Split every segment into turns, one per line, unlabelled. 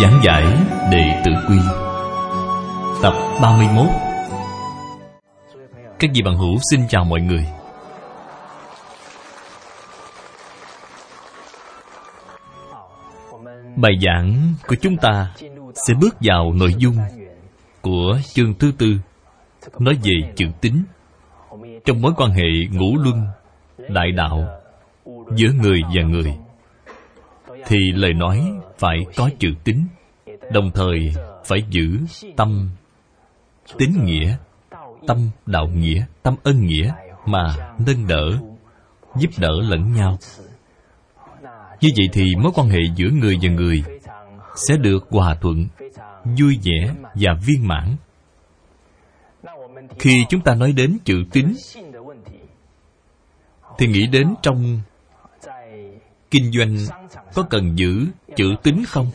Giảng giải Đệ Tử Quy. Tập 31 Các vị bằng hữu xin chào mọi người. Bài giảng của chúng ta sẽ bước vào nội dung của chương thứ tư, nói về chữ tính trong mối quan hệ ngũ luân, đại đạo giữa người và người, thì lời nói phải có chữ tính đồng thời phải giữ tâm tín nghĩa, tâm đạo nghĩa, tâm ân nghĩa mà nâng đỡ, giúp đỡ lẫn nhau. Như vậy thì mối quan hệ giữa người và người sẽ được hòa thuận, vui vẻ và viên mãn. Khi chúng ta nói đến chữ tín, thì nghĩ đến trong kinh doanh có cần giữ chữ tính không?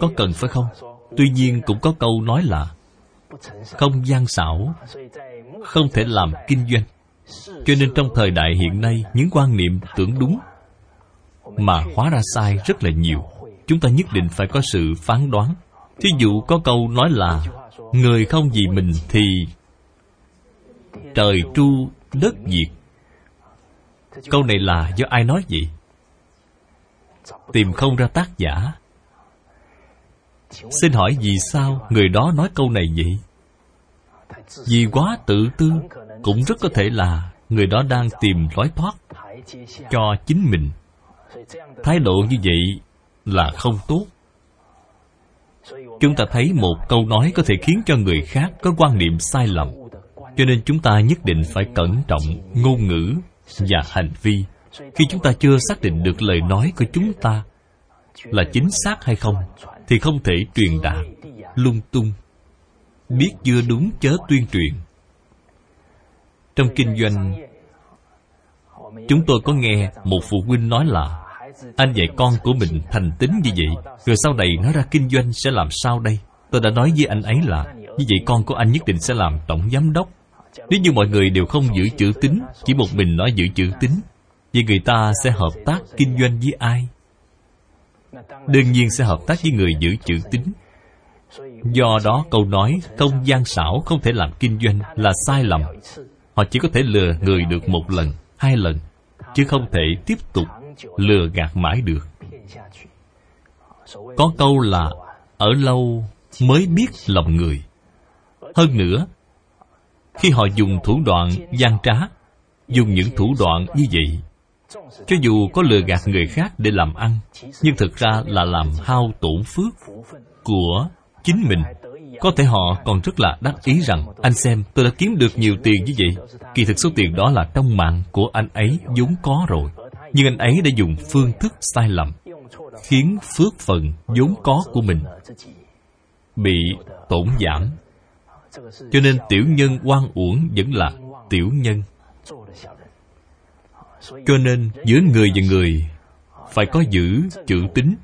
Có cần phải không? Tuy nhiên cũng có câu nói là không gian xảo, không thể làm kinh doanh. Cho nên trong thời đại hiện nay, những quan niệm tưởng đúng mà hóa ra sai rất là nhiều. Chúng ta nhất định phải có sự phán đoán. Thí dụ có câu nói là, người không vì mình thì trời tru đất diệt. Câu này là do ai nói vậy? Tìm không ra tác giả. Xin hỏi vì sao người đó nói câu này vậy vì quá tự tư, cũng rất có thể là người đó đang tìm lối thoát cho chính mình. Thái độ như vậy là không tốt. Chúng ta thấy một câu nói có thể khiến cho người khác có quan niệm sai lầm, cho nên chúng ta nhất định phải cẩn trọng ngôn ngữ và hành vi khi chúng ta chưa xác định được lời nói của chúng ta là chính xác hay không, thì không thể truyền đạt, lung tung, biết chưa đúng chớ tuyên truyền. Trong kinh doanh, chúng tôi có nghe một phụ huynh nói là, anh dạy con của mình thành tính như vậy, rồi sau này nói ra kinh doanh sẽ làm sao đây? Tôi đã nói với anh ấy là, như vậy con của anh nhất định sẽ làm tổng giám đốc. Nếu như mọi người đều không giữ chữ tính, chỉ một mình nói giữ chữ tính vậy người ta sẽ hợp tác kinh doanh với ai? Đương nhiên sẽ hợp tác với người giữ chữ tín. do đó câu nói không gian xảo không thể làm kinh doanh là sai lầm. Họ chỉ có thể lừa người được một lần, hai lần, chứ không thể tiếp tục lừa gạt mãi được. Có câu là, ở lâu mới biết lòng người. Hơn nữa, khi họ dùng thủ đoạn gian trá, dùng những thủ đoạn như vậy cho dù có lừa gạt người khác để làm ăn, nhưng thực ra là làm hao tổn phước của chính mình. Có thể họ còn rất là đắc ý rằng, anh xem, tôi đã kiếm được nhiều tiền như vậy. Kỳ thực số tiền đó là trong mạng của anh ấy vốn có rồi. Nhưng anh ấy đã dùng phương thức sai lầm, khiến phước phần vốn có của mình bị tổn giảm. Cho nên tiểu nhân oan uổng vẫn là tiểu nhân cho nên giữa người và người phải có giữ chữ tính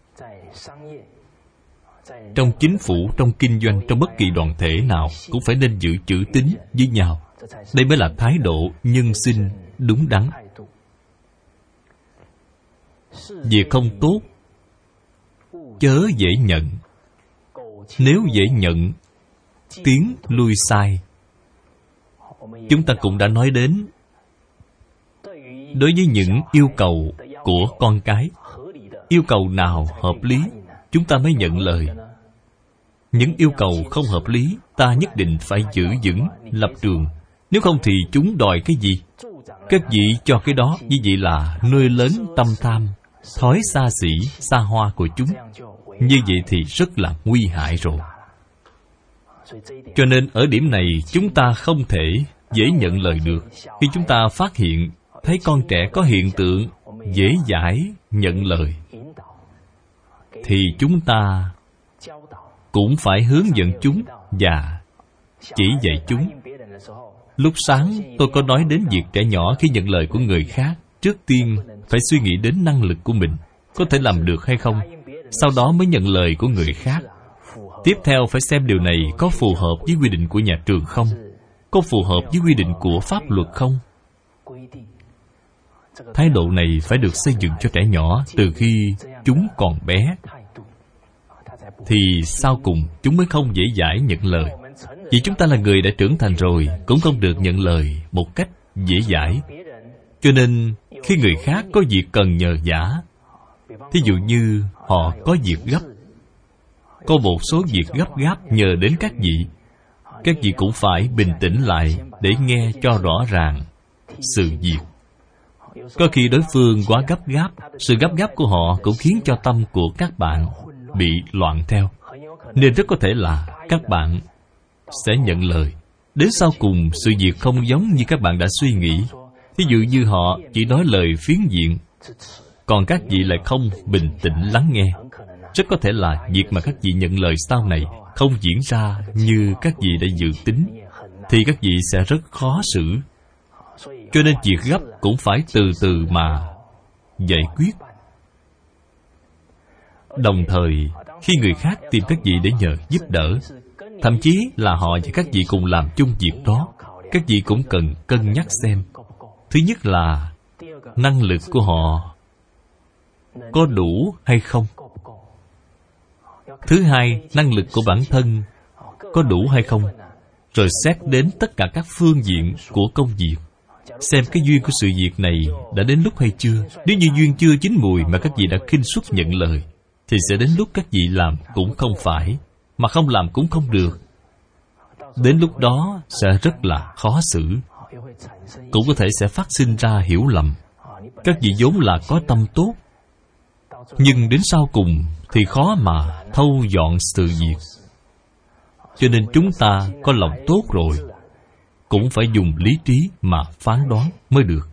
trong chính phủ, trong kinh doanh, trong bất kỳ đoàn thể nào cũng phải nên giữ chữ tính với nhau. Đây mới là thái độ nhân sinh đúng đắn. Việc không tốt, chớ dễ nhận. Nếu dễ nhận, tiếng lui sai. Chúng ta cũng đã nói đến đối với những yêu cầu của con cái, yêu cầu nào hợp lý, chúng ta mới nhận lời. Những yêu cầu không hợp lý, ta nhất định phải giữ vững lập trường. Nếu không thì chúng đòi cái gì? Các vị cho cái đó, như vậy là nuôi lớn tâm tham, thói xa xỉ, xa hoa của chúng. Như vậy thì rất là nguy hại rồi. Cho nên ở điểm này, chúng ta không thể dễ nhận lời được. Khi chúng ta phát hiện thấy con trẻ có hiện tượng dễ dãi nhận lời, thì chúng ta cũng phải hướng dẫn chúng và chỉ dạy chúng. Lúc sáng, tôi có nói đến việc trẻ nhỏ khi nhận lời của người khác, trước tiên phải suy nghĩ đến năng lực của mình, có thể làm được hay không. Sau đó mới nhận lời của người khác. Tiếp theo phải xem điều này có phù hợp với quy định của nhà trường không? Có phù hợp với quy định của pháp luật không? Thái độ này phải được xây dựng cho trẻ nhỏ từ khi chúng còn bé. Thì sau cùng chúng mới không dễ dãi nhận lời. Vì chúng ta là người đã trưởng thành rồi, cũng không được nhận lời một cách dễ dãi. Cho nên, khi người khác có việc cần nhờ giả thí dụ như họ có việc gấp, có một số việc gấp gáp nhờ đến các vị các vị cũng phải bình tĩnh lại để nghe cho rõ ràng sự việc có khi đối phương quá gấp gáp, sự gấp gáp của họ cũng khiến cho tâm của các bạn bị loạn theo. Nên rất có thể là các bạn sẽ nhận lời. Đến sau cùng, sự việc không giống như các bạn đã suy nghĩ. Thí dụ như họ chỉ nói lời phiến diện, còn các vị lại không bình tĩnh lắng nghe. Rất có thể là việc mà các vị nhận lời sau này không diễn ra như các vị đã dự tính, thì các vị sẽ rất khó xử cho nên việc gấp cũng phải từ từ mà giải quyết. Đồng thời, khi người khác tìm các vị để nhờ giúp đỡ, thậm chí là họ và các vị cùng làm chung việc đó, các vị cũng cần cân nhắc xem. Thứ nhất là năng lực của họ có đủ hay không? Thứ hai, năng lực của bản thân có đủ hay không? Rồi xét đến tất cả các phương diện của công việc xem cái duyên của sự việc này đã đến lúc hay chưa? Nếu như duyên chưa chín mùi mà các vị đã khinh suất nhận lời, thì sẽ đến lúc các vị làm cũng không phải, mà không làm cũng không được. Đến lúc đó sẽ rất là khó xử. Cũng có thể sẽ phát sinh ra hiểu lầm. Các vị vốn là có tâm tốt. Nhưng đến sau cùng thì khó mà thâu dọn sự việc. Cho nên chúng ta có lòng tốt rồi cũng phải dùng lý trí mà phán đoán mới được.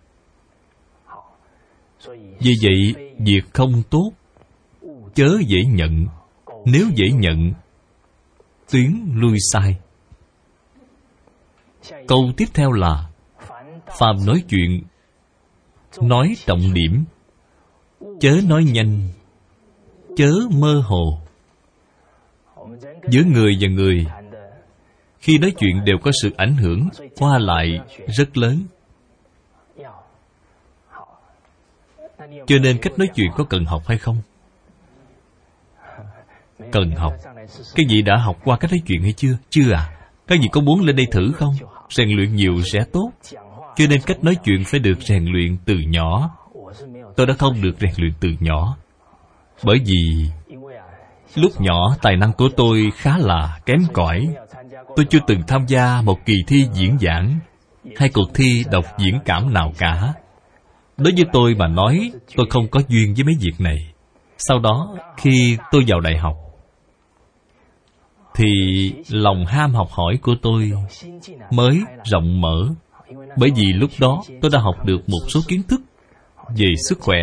Vì vậy, việc không tốt, chớ dễ nhận. Nếu dễ nhận, tuyến lui sai. Câu tiếp theo là phàm nói chuyện, nói trọng điểm. Chớ nói nhanh, chớ mơ hồ. Giữa người và người khi nói chuyện đều có sự ảnh hưởng qua lại rất lớn. Cho nên cách nói chuyện có cần học hay không? Cần học. Cái gì đã học qua cách nói chuyện hay chưa? Chưa à. Các vị có muốn lên đây thử không? Rèn luyện nhiều sẽ tốt. Cho nên cách nói chuyện phải được rèn luyện từ nhỏ. Tôi đã không được rèn luyện từ nhỏ. Bởi vì lúc nhỏ, tài năng của tôi khá là kém cỏi tôi chưa từng tham gia một kỳ thi diễn giảng hay cuộc thi đọc diễn cảm nào cả. Đối với tôi mà nói, tôi không có duyên với mấy việc này. Sau đó, khi tôi vào đại học, thì lòng ham học hỏi của tôi mới rộng mở. Bởi vì lúc đó tôi đã học được một số kiến thức về sức khỏe.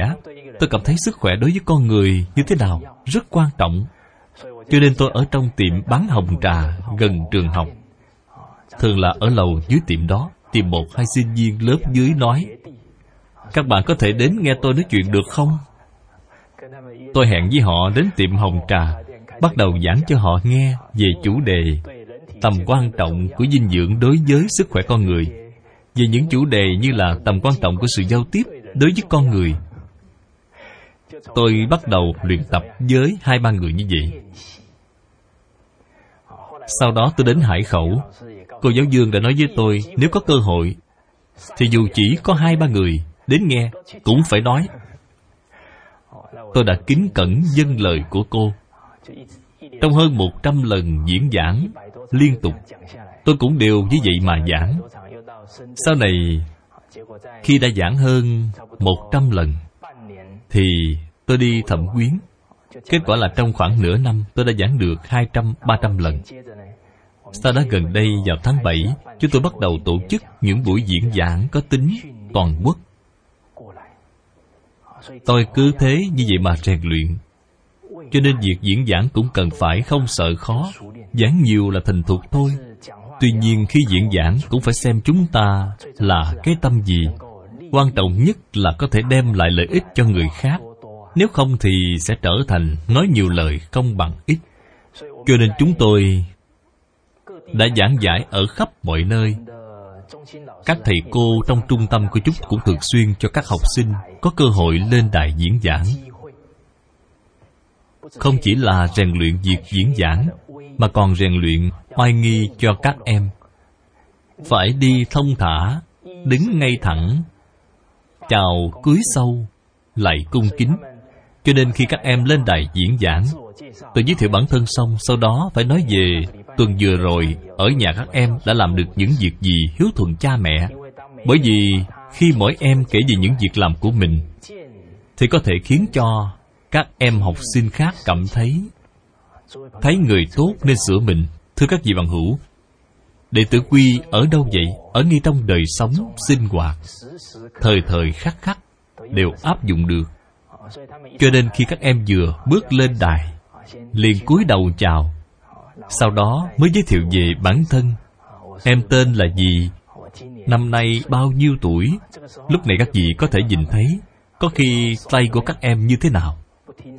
Tôi cảm thấy sức khỏe đối với con người như thế nào rất quan trọng cho nên tôi ở trong tiệm bán hồng trà gần trường học. Thường là ở lầu dưới tiệm đó tìm một hai sinh viên lớp dưới nói, các bạn có thể đến nghe tôi nói chuyện được không? Tôi hẹn với họ đến tiệm hồng trà, bắt đầu giảng cho họ nghe về chủ đề tầm quan trọng của dinh dưỡng đối với sức khỏe con người, về những chủ đề như là tầm quan trọng của sự giao tiếp đối với con người tôi bắt đầu luyện tập với hai ba người như vậy. Sau đó tôi đến hải khẩu. Cô giáo dương đã nói với tôi, nếu có cơ hội, thì dù chỉ có hai ba người, đến nghe cũng phải nói. Tôi đã kính cẩn dân lời của cô. Trong hơn một trăm lần diễn giảng liên tục, tôi cũng đều như vậy mà giảng. Sau này, khi đã giảng hơn một trăm lần thì tôi đi thẩm quyến. Kết quả là trong khoảng nửa năm, tôi đã giảng được hai trăm, ba trăm lần. Sau đó gần đây, vào tháng 7 chúng tôi bắt đầu tổ chức những buổi diễn giảng có tính toàn quốc. Tôi cứ thế như vậy mà rèn luyện. Cho nên việc diễn giảng cũng cần phải không sợ khó. Giảng nhiều là thành thục thôi. Tuy nhiên khi diễn giảng cũng phải xem chúng ta là cái tâm gì quan trọng nhất là có thể đem lại lợi ích cho người khác. Nếu không thì sẽ trở thành nói nhiều lời không bằng ít. Cho nên chúng tôi đã giảng giải ở khắp mọi nơi. Các thầy cô trong trung tâm của chúng cũng thường xuyên cho các học sinh có cơ hội lên đài diễn giảng. Không chỉ là rèn luyện việc diễn giảng, mà còn rèn luyện oai nghi cho các em. Phải đi thông thả, đứng ngay thẳng chào cưới sâu lại cung kính. Cho nên khi các em lên đài diễn giảng, tôi giới thiệu bản thân xong, sau đó phải nói về tuần vừa rồi, ở nhà các em đã làm được những việc gì hiếu thuận cha mẹ. Bởi vì khi mỗi em kể về những việc làm của mình, thì có thể khiến cho các em học sinh khác cảm thấy thấy người tốt nên sửa mình. Thưa các vị bằng hữu đệ tử quy ở đâu vậy? Ở ngay trong đời sống, sinh hoạt. Thời thời khắc khắc đều áp dụng được. Cho nên khi các em vừa bước lên đài, liền cúi đầu chào. Sau đó mới giới thiệu về bản thân. Em tên là gì? Năm nay bao nhiêu tuổi? Lúc này các vị có thể nhìn thấy, có khi tay của các em như thế nào?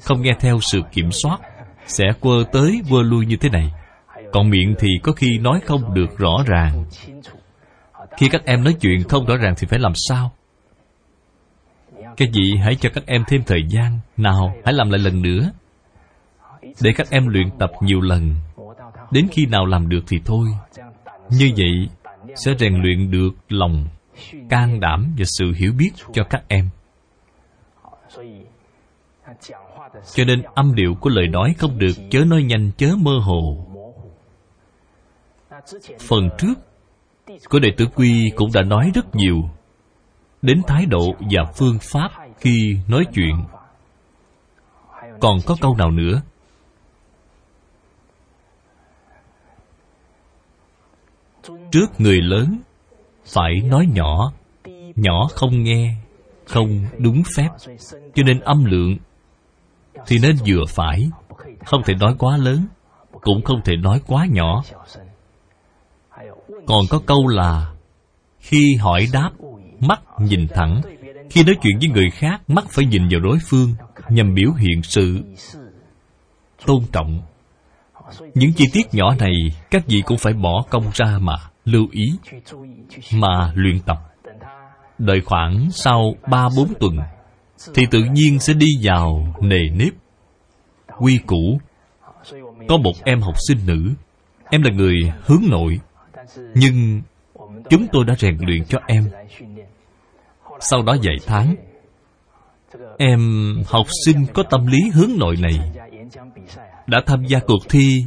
Không nghe theo sự kiểm soát, sẽ quơ tới quơ lui như thế này còn miệng thì có khi nói không được rõ ràng. Khi các em nói chuyện không rõ ràng thì phải làm sao? Các vị hãy cho các em thêm thời gian. Nào, hãy làm lại lần nữa. Để các em luyện tập nhiều lần. Đến khi nào làm được thì thôi. Như vậy sẽ rèn luyện được lòng can đảm và sự hiểu biết cho các em. Cho nên âm điệu của lời nói không được chớ nói nhanh, chớ mơ hồ phần trước, của đệ tử quy cũng đã nói rất nhiều đến thái độ và phương pháp khi nói chuyện. Còn có câu nào nữa? Trước người lớn, phải nói nhỏ nhỏ không nghe, không đúng phép. Cho nên âm lượng thì nên vừa phải, không thể nói quá lớn, cũng không thể nói quá nhỏ còn có câu là, khi hỏi đáp, mắt nhìn thẳng. Khi nói chuyện với người khác, mắt phải nhìn vào đối phương, nhằm biểu hiện sự tôn trọng. Những chi tiết nhỏ này, các vị cũng phải bỏ công ra mà lưu ý, mà luyện tập. Đợi khoảng sau ba bốn tuần, thì tự nhiên sẽ đi vào nề nếp, quy củ. Có một em học sinh nữ, em là người hướng nội nhưng chúng tôi đã rèn luyện cho em. Sau đó vài tháng, em, học sinh có tâm lý hướng nội này, đã tham gia cuộc thi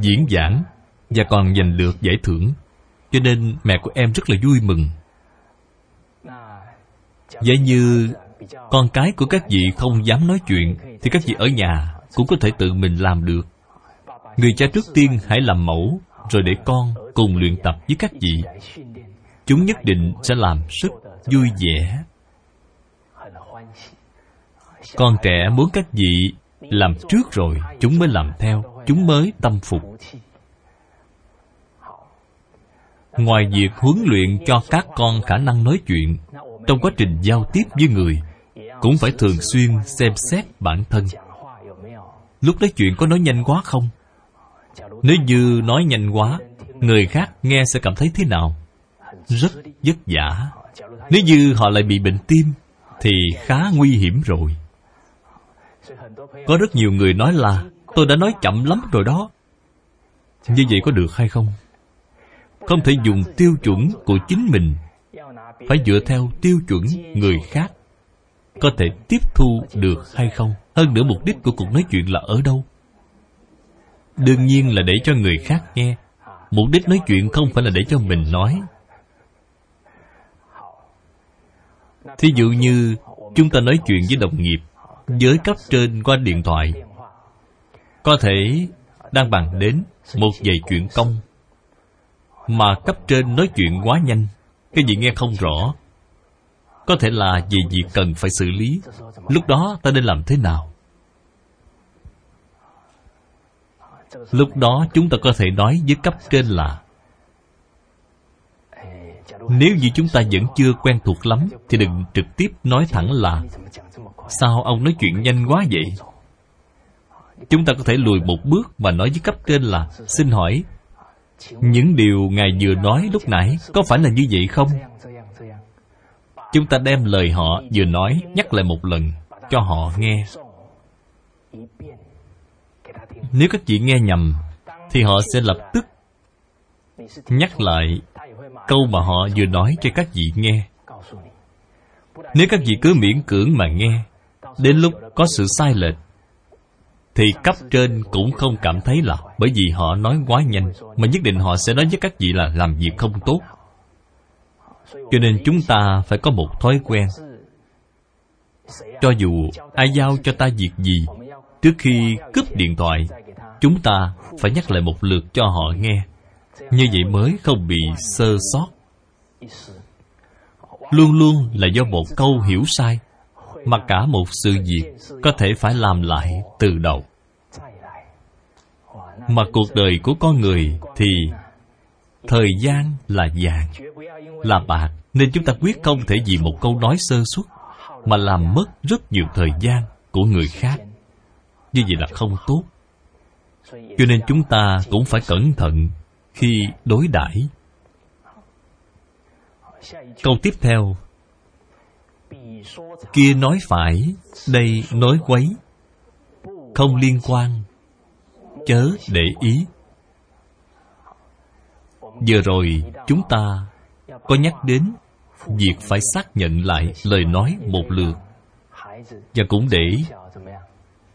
diễn giảng và còn giành được giải thưởng. Cho nên mẹ của em rất là vui mừng. Vậy như con cái của các vị không dám nói chuyện thì các vị ở nhà cũng có thể tự mình làm được. Người cha trước tiên hãy làm mẫu rồi để con cùng luyện tập với các vị. Chúng nhất định sẽ làm rất vui vẻ. Con trẻ muốn các vị làm trước rồi, chúng mới làm theo, chúng mới tâm phục. Ngoài việc huấn luyện cho các con khả năng nói chuyện, trong quá trình giao tiếp với người, cũng phải thường xuyên xem xét bản thân. Lúc nói chuyện có nói nhanh quá không? Nếu như nói nhanh quá, người khác nghe sẽ cảm thấy thế nào? Rất vất vả. Nếu như họ lại bị bệnh tim, thì khá nguy hiểm rồi. Có rất nhiều người nói là, tôi đã nói chậm lắm rồi đó. Như vậy có được hay không? Không thể dùng tiêu chuẩn của chính mình. Phải dựa theo tiêu chuẩn người khác. Có thể tiếp thu được hay không? Hơn nữa mục đích của cuộc nói chuyện là ở đâu? Đương nhiên là để cho người khác nghe. Mục đích nói chuyện không phải là để cho mình nói. Thí dụ như, chúng ta nói chuyện với đồng nghiệp, với cấp trên qua điện thoại. Có thể đang bàn đến một vài chuyện công. Mà cấp trên nói chuyện quá nhanh, cái gì nghe không rõ. Có thể là vì việc cần phải xử lý. Lúc đó ta nên làm thế nào? Lúc đó chúng ta có thể nói với cấp trên là, nếu như chúng ta vẫn chưa quen thuộc lắm, thì đừng trực tiếp nói thẳng là, sao ông nói chuyện nhanh quá vậy? Chúng ta có thể lùi một bước và nói với cấp trên là, xin hỏi, những điều ngài vừa nói lúc nãy có phải là như vậy không? Chúng ta đem lời họ vừa nói nhắc lại một lần cho họ nghe nếu các vị nghe nhầm, thì họ sẽ lập tức nhắc lại câu mà họ vừa nói cho các vị nghe. Nếu các vị cứ miễn cưỡng mà nghe, đến lúc có sự sai lệch, thì cấp trên cũng không cảm thấy là bởi vì họ nói quá nhanh, mà nhất định họ sẽ nói với các vị là làm việc không tốt. Cho nên chúng ta phải có một thói quen. Cho dù ai giao cho ta việc gì trước khi cướp điện thoại, chúng ta phải nhắc lại một lượt cho họ nghe. Như vậy mới không bị sơ sót. Luôn luôn là do một câu hiểu sai, mà cả một sự việc có thể phải làm lại từ đầu. Mà cuộc đời của con người thì thời gian là vàng, là bạc, nên chúng ta quyết không thể vì một câu nói sơ suất mà làm mất rất nhiều thời gian của người khác như vậy là không tốt. Cho nên chúng ta cũng phải cẩn thận khi đối đãi. Câu tiếp theo. Kia nói phải, đây nói quấy. Không liên quan, chớ để ý. Vừa rồi chúng ta có nhắc đến việc phải xác nhận lại lời nói một lượt và cũng để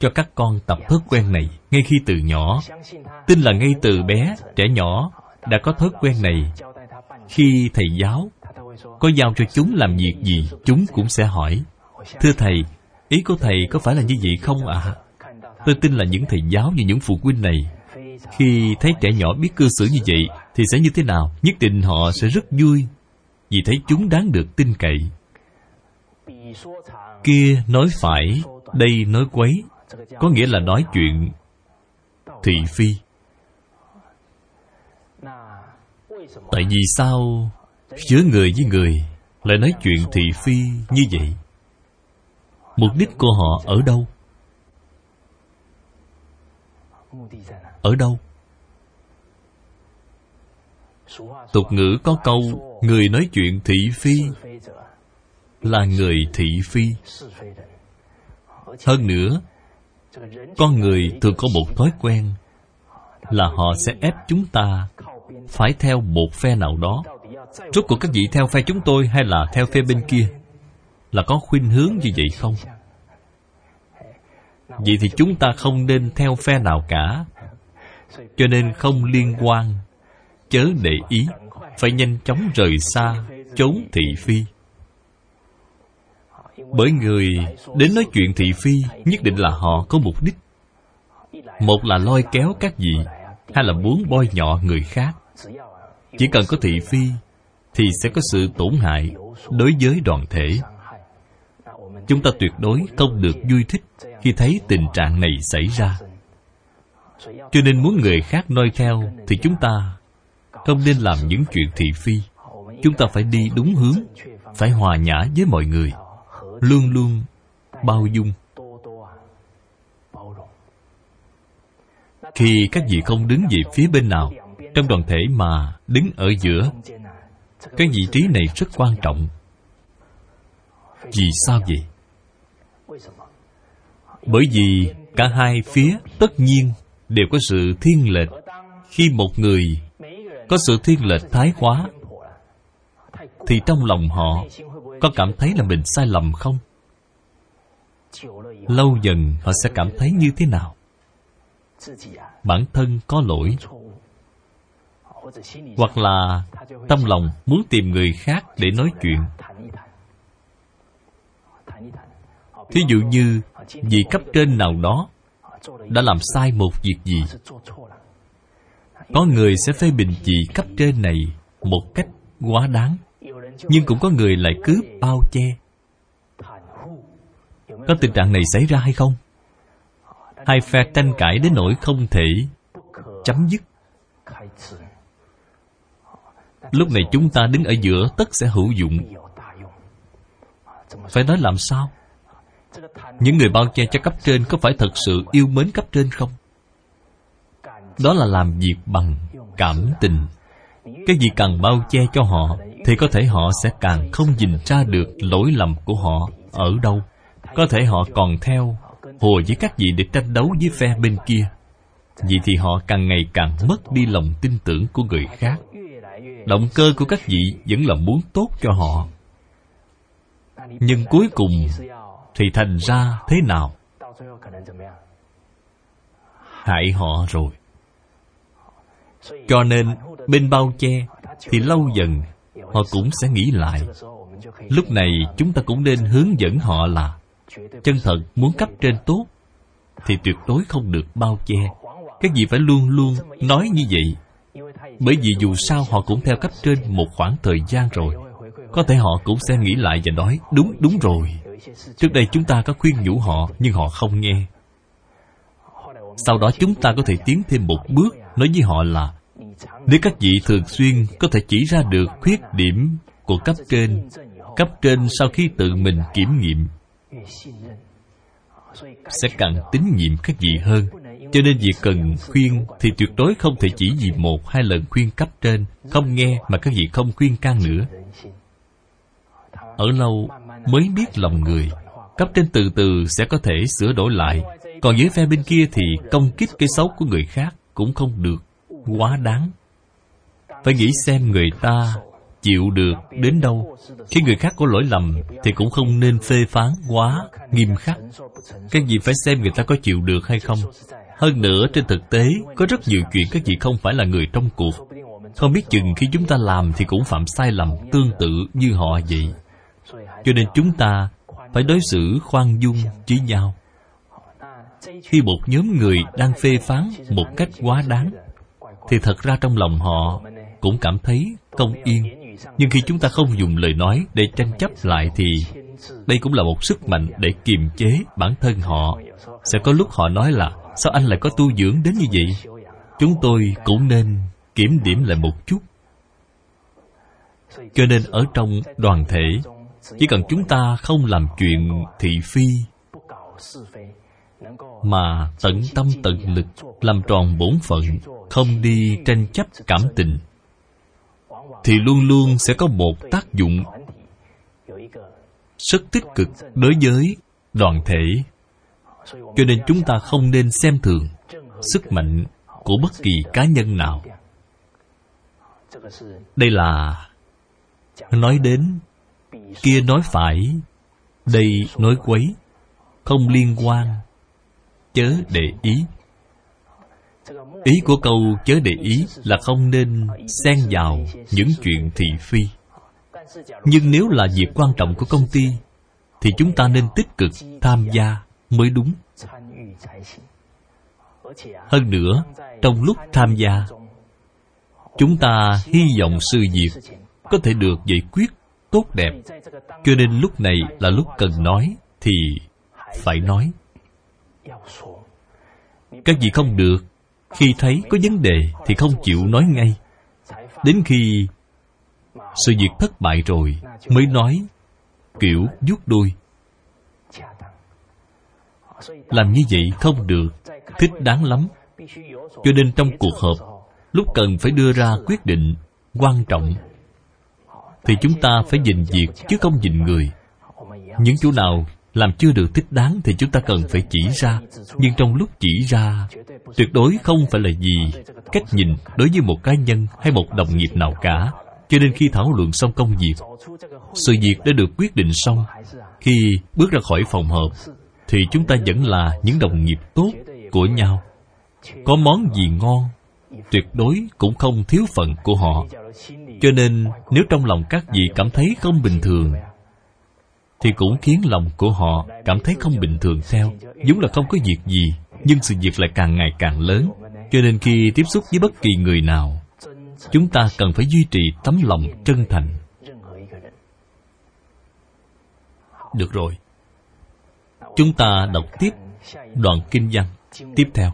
cho các con tập thói quen này ngay khi từ nhỏ. Tin là ngay từ bé, trẻ nhỏ, đã có thói quen này. Khi thầy giáo có giao cho chúng làm việc gì, chúng cũng sẽ hỏi, thưa thầy, ý của thầy có phải là như vậy không ạ? À? tôi tin là những thầy giáo như những phụ huynh này, khi thấy trẻ nhỏ biết cư xử như vậy thì sẽ như thế nào? Nhất định họ sẽ rất vui vì thấy chúng đáng được tin cậy. Kia nói phải, đây nói quấy có nghĩa là nói chuyện thị phi. Tại vì sao giữa người với người lại nói chuyện thị phi như vậy? Mục đích của họ ở đâu? Ở đâu? Tục ngữ có câu, người nói chuyện thị phi, là người thị phi. Hơn nữa con người thường có một thói quen là họ sẽ ép chúng ta phải theo một phe nào đó. Rốt cuộc các vị theo phe chúng tôi hay là theo phe bên kia? Là có khuynh hướng như vậy không? Vậy thì chúng ta không nên theo phe nào cả. Cho nên không liên quan, chớ để ý, phải nhanh chóng rời xa, trốn thị phi bởi người đến nói chuyện thị phi, nhất định là họ có mục đích. Một là lôi kéo các vị hay là muốn bôi nhọ người khác. Chỉ cần có thị phi, thì sẽ có sự tổn hại đối với đoàn thể. Chúng ta tuyệt đối không được vui thích khi thấy tình trạng này xảy ra. Cho nên muốn người khác noi theo, thì chúng ta không nên làm những chuyện thị phi. Chúng ta phải đi đúng hướng, phải hòa nhã với mọi người luôn luôn bao dung. Khi các vị không đứng về phía bên nào, trong đoàn thể mà đứng ở giữa, cái vị trí này rất quan trọng. Vì sao vậy? Bởi vì cả hai phía tất nhiên đều có sự thiên lệch. Khi một người có sự thiên lệch thái quá, thì trong lòng họ có cảm thấy là mình sai lầm không? Lâu dần họ sẽ cảm thấy như thế nào? Bản thân có lỗi. Hoặc là tâm lòng muốn tìm người khác để nói chuyện. Thí dụ như vị cấp trên nào đó đã làm sai một việc gì, có người sẽ phê bình vị cấp trên này một cách quá đáng nhưng cũng có người lại cướp bao che. Có tình trạng này xảy ra hay không? Hai phe tranh cãi đến nỗi không thể chấm dứt. Lúc này chúng ta đứng ở giữa tất sẽ hữu dụng. Phải nói làm sao? Những người bao che cho cấp trên có phải thật sự yêu mến cấp trên không? Đó là làm việc bằng cảm tình. Cái gì càng bao che cho họ thì có thể họ sẽ càng không nhìn ra được lỗi lầm của họ ở đâu. Có thể họ còn theo hồ với các vị để tranh đấu với phe bên kia. Vì thì họ càng ngày càng mất đi lòng tin tưởng của người khác. Động cơ của các vị vẫn là muốn tốt cho họ. Nhưng cuối cùng thì thành ra thế nào? Hại họ rồi. Cho nên, bên bao che thì lâu dần họ cũng sẽ nghĩ lại. Lúc này chúng ta cũng nên hướng dẫn họ là chân thật muốn cấp trên tốt thì tuyệt đối không được bao che. Các vị phải luôn luôn nói như vậy? Bởi vì dù sao họ cũng theo cấp trên một khoảng thời gian rồi. Có thể họ cũng sẽ nghĩ lại và nói, đúng đúng rồi. Trước đây chúng ta có khuyên nhủ họ, nhưng họ không nghe. Sau đó chúng ta có thể tiến thêm một bước, nói với họ là nếu các vị thường xuyên có thể chỉ ra được khuyết điểm của cấp trên cấp trên sau khi tự mình kiểm nghiệm, sẽ càng tín nhiệm các vị hơn. Cho nên việc cần khuyên thì tuyệt đối không thể chỉ vì một, hai lần khuyên cấp trên, không nghe mà các vị không khuyên can nữa. Ở lâu mới biết lòng người, cấp trên từ từ sẽ có thể sửa đổi lại. Còn với phe bên kia thì công kích cái xấu của người khác cũng không được quá đáng. Phải nghĩ xem người ta chịu được đến đâu. Khi người khác có lỗi lầm thì cũng không nên phê phán quá nghiêm khắc. Các vị phải xem người ta có chịu được hay không. Hơn nữa, trên thực tế, có rất nhiều chuyện các vị không phải là người trong cuộc. Không biết chừng khi chúng ta làm thì cũng phạm sai lầm tương tự như họ vậy. Cho nên chúng ta phải đối xử khoan dung với nhau. Khi một nhóm người đang phê phán một cách quá đáng thì thật ra trong lòng họ cũng cảm thấy không yên. Nhưng khi chúng ta không dùng lời nói để tranh chấp lại thì đây cũng là một sức mạnh để kiềm chế bản thân họ. Sẽ có lúc họ nói là, sao anh lại có tu dưỡng đến như vậy? Chúng tôi cũng nên kiểm điểm lại một chút. Cho nên ở trong đoàn thể, chỉ cần chúng ta không làm chuyện thị phi mà tận tâm tận lực làm tròn bổn phận, không đi tranh chấp cảm tình, thì luôn luôn sẽ có một tác dụng rất tích cực đối với đoàn thể. Cho nên chúng ta không nên xem thường sức mạnh của bất kỳ cá nhân nào. Đây là nói đến kia nói phải, đây nói quấy, không liên quan chớ để ý. Ý của câu chớ để ý là không nên xen vào những chuyện thị phi. Nhưng nếu là việc quan trọng của công ty, thì chúng ta nên tích cực tham gia mới đúng. Hơn nữa, trong lúc tham gia, chúng ta hy vọng sự việc có thể được giải quyết tốt đẹp. Cho nên lúc này là lúc cần nói thì phải nói các gì không được, khi thấy có vấn đề thì không chịu nói ngay. Đến khi sự việc thất bại rồi mới nói, kiểu, vuốt đuôi làm như vậy không được, thích đáng lắm. Cho nên trong cuộc họp, lúc cần phải đưa ra quyết định quan trọng, thì chúng ta phải nhìn việc chứ không nhìn người. Những chỗ nào làm chưa được thích đáng thì chúng ta cần phải chỉ ra. Nhưng trong lúc chỉ ra, tuyệt đối không phải là gì cách nhìn đối với một cá nhân hay một đồng nghiệp nào cả. Cho nên khi thảo luận xong công việc, sự việc đã được quyết định xong. Khi bước ra khỏi phòng họp, thì chúng ta vẫn là những đồng nghiệp tốt của nhau. Có món gì ngon, tuyệt đối cũng không thiếu phần của họ. Cho nên, nếu trong lòng các vị cảm thấy không bình thường thì cũng khiến lòng của họ cảm thấy không bình thường theo. Giống là không có việc gì, nhưng sự việc lại càng ngày càng lớn. Cho nên khi tiếp xúc với bất kỳ người nào, chúng ta cần phải duy trì tấm lòng chân thành. Được rồi. Chúng ta đọc tiếp đoạn kinh văn tiếp theo.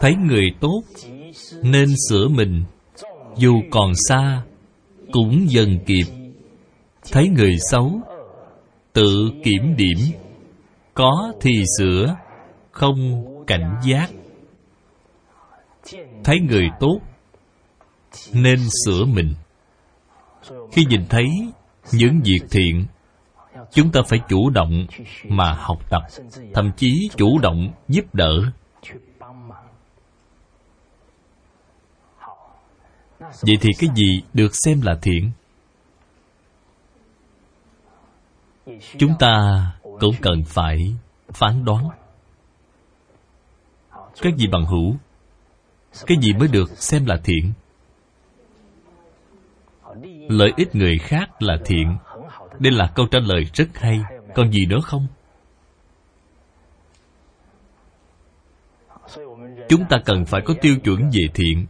Thấy người tốt nên sửa mình, dù còn xa cũng dần kịp thấy người xấu, tự kiểm điểm. Có thì sửa, không cảnh giác. Thấy người tốt, nên sửa mình. Khi nhìn thấy những việc thiện, chúng ta phải chủ động mà học tập, thậm chí chủ động giúp đỡ. Vậy thì cái gì được xem là thiện? Chúng ta cũng cần phải phán đoán. Cái gì bằng hữu, cái gì mới được xem là thiện? Lợi ích người khác là thiện. Đây là câu trả lời rất hay. Còn gì nữa không? Chúng ta cần phải có tiêu chuẩn về thiện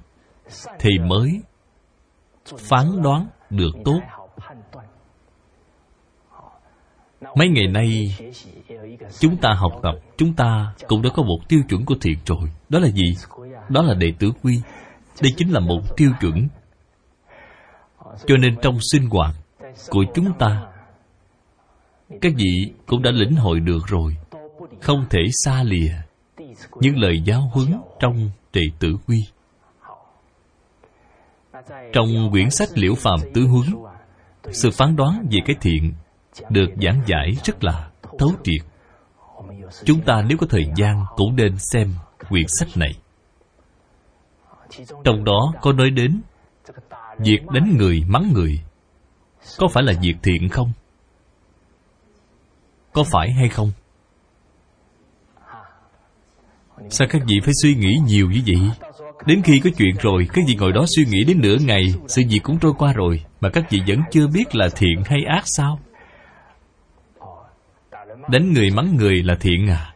thì mới phán đoán được tốt. Mấy ngày nay, chúng ta học tập, chúng ta cũng đã có một tiêu chuẩn của thiện rồi. Đó là gì? Đó là đệ tử quy. Đây chính là một tiêu chuẩn. Cho nên trong sinh hoạt của chúng ta, các vị cũng đã lĩnh hội được rồi. Không thể xa lìa những lời giáo huấn trong đệ tử quy. Trong quyển sách liễu phàm tứ huấn, sự phán đoán về cái thiện được giảng giải rất là thấu triệt. Chúng ta nếu có thời gian cũng nên xem quyển sách này. Trong đó có nói đến việc đánh người, mắng người. Có phải là việc thiện không? Có phải hay không? Sao các vị phải suy nghĩ nhiều như vậy? Đến khi có chuyện rồi, các vị ngồi đó suy nghĩ đến nửa ngày, sự việc cũng trôi qua rồi, mà các vị vẫn chưa biết là thiện hay ác sao? Đánh người mắng người là thiện à?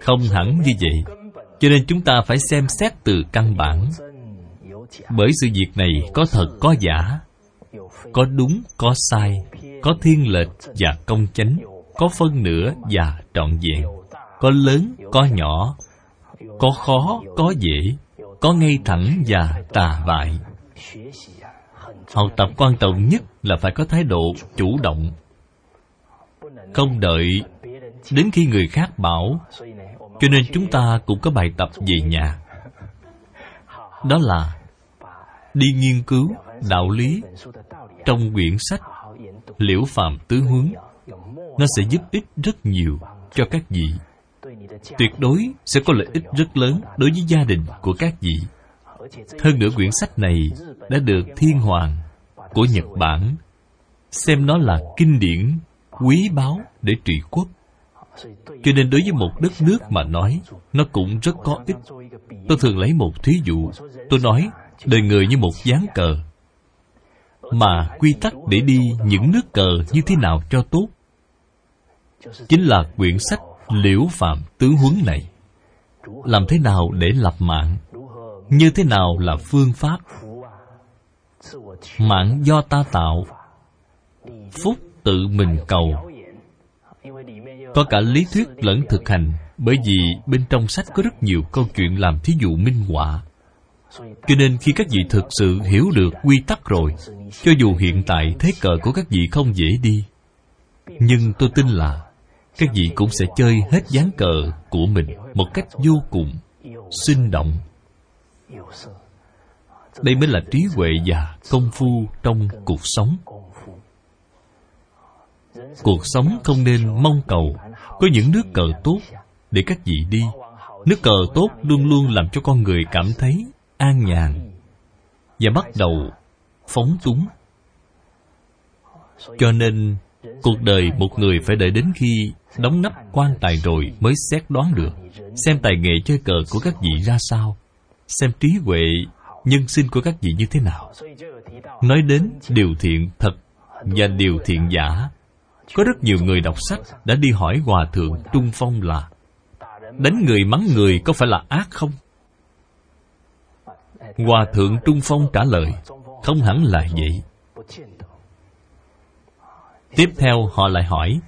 Không hẳn như vậy. Cho nên chúng ta phải xem xét từ căn bản. Bởi sự việc này có thật, có giả. Có đúng, có sai. Có thiên lệch và công chánh. Có phân nửa và trọn vẹn. Có lớn, có nhỏ. Có khó, có dễ. Có ngay thẳng và tà bại. Học tập quan trọng nhất là phải có thái độ chủ động. Không đợi đến khi người khác bảo, cho nên chúng ta cũng có bài tập về nhà. Đó là đi nghiên cứu đạo lý trong quyển sách liễu phàm tứ huấn. Nó sẽ giúp ích rất nhiều cho các vị. Tuyệt đối sẽ có lợi ích rất lớn đối với gia đình của các vị. Hơn nữa quyển sách này đã được thiên hoàng của nhật bản, xem nó là kinh điển, quý báu để trị quốc. Cho nên đối với một đất nước mà nói, nó cũng rất có ích. Tôi thường lấy một thí dụ. Tôi nói, đời người như một dáng cờ, mà quy tắc để đi những nước cờ như thế nào cho tốt. Chính là quyển sách liễu phạm tứ huấn này. Làm thế nào để lập mạng? Như thế nào là phương pháp? Mạng do ta tạo, phúc tự mình cầu. Có cả lý thuyết lẫn thực hành, bởi vì bên trong sách có rất nhiều câu chuyện làm thí dụ minh họa. Cho nên khi các vị thực sự hiểu được quy tắc rồi, cho dù hiện tại thế cờ của các vị không dễ đi, nhưng tôi tin là các vị cũng sẽ chơi hết dáng cờ của mình một cách vô cùng sinh động đây mới là trí huệ và công phu trong cuộc sống. Cuộc sống không nên mong cầu. Có những nước cờ tốt để các vị đi. Nước cờ tốt luôn luôn làm cho con người cảm thấy an nhàn và bắt đầu phóng túng. Cho nên, cuộc đời một người phải đợi đến khi đóng nắp quan tài rồi mới xét đoán được xem tài nghệ chơi cờ của các vị ra sao, xem trí huệ nhân sinh của các vị như thế nào? Nói đến điều thiện thật và điều thiện giả. Có rất nhiều người đọc sách đã đi hỏi hòa thượng trung phong là, đánh người mắng người có phải là ác không? Hòa thượng trung phong trả lời, không hẳn là vậy. Tiếp theo họ lại hỏi,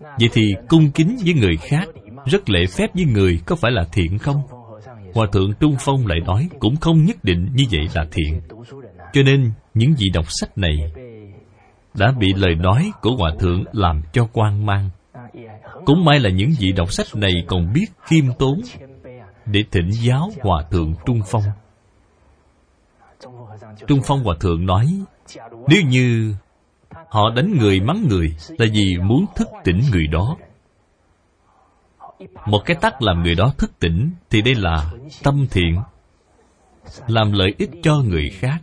vậy thì cung kính với người khác rất lễ phép với người có phải là thiện không? Hòa thượng trung phong lại nói, cũng không nhất định như vậy là thiện. Cho nên những vị đọc sách này đã bị lời nói của hòa thượng làm cho quan mang. Cũng may là những vị đọc sách này còn biết khiêm tốn để thỉnh giáo hòa thượng trung phong. Trung phong hòa thượng nói, nếu như họ đánh người mắng người là vì muốn thức tỉnh người đó một cái tắt làm người đó thức tỉnh thì đây là tâm thiện, làm lợi ích cho người khác.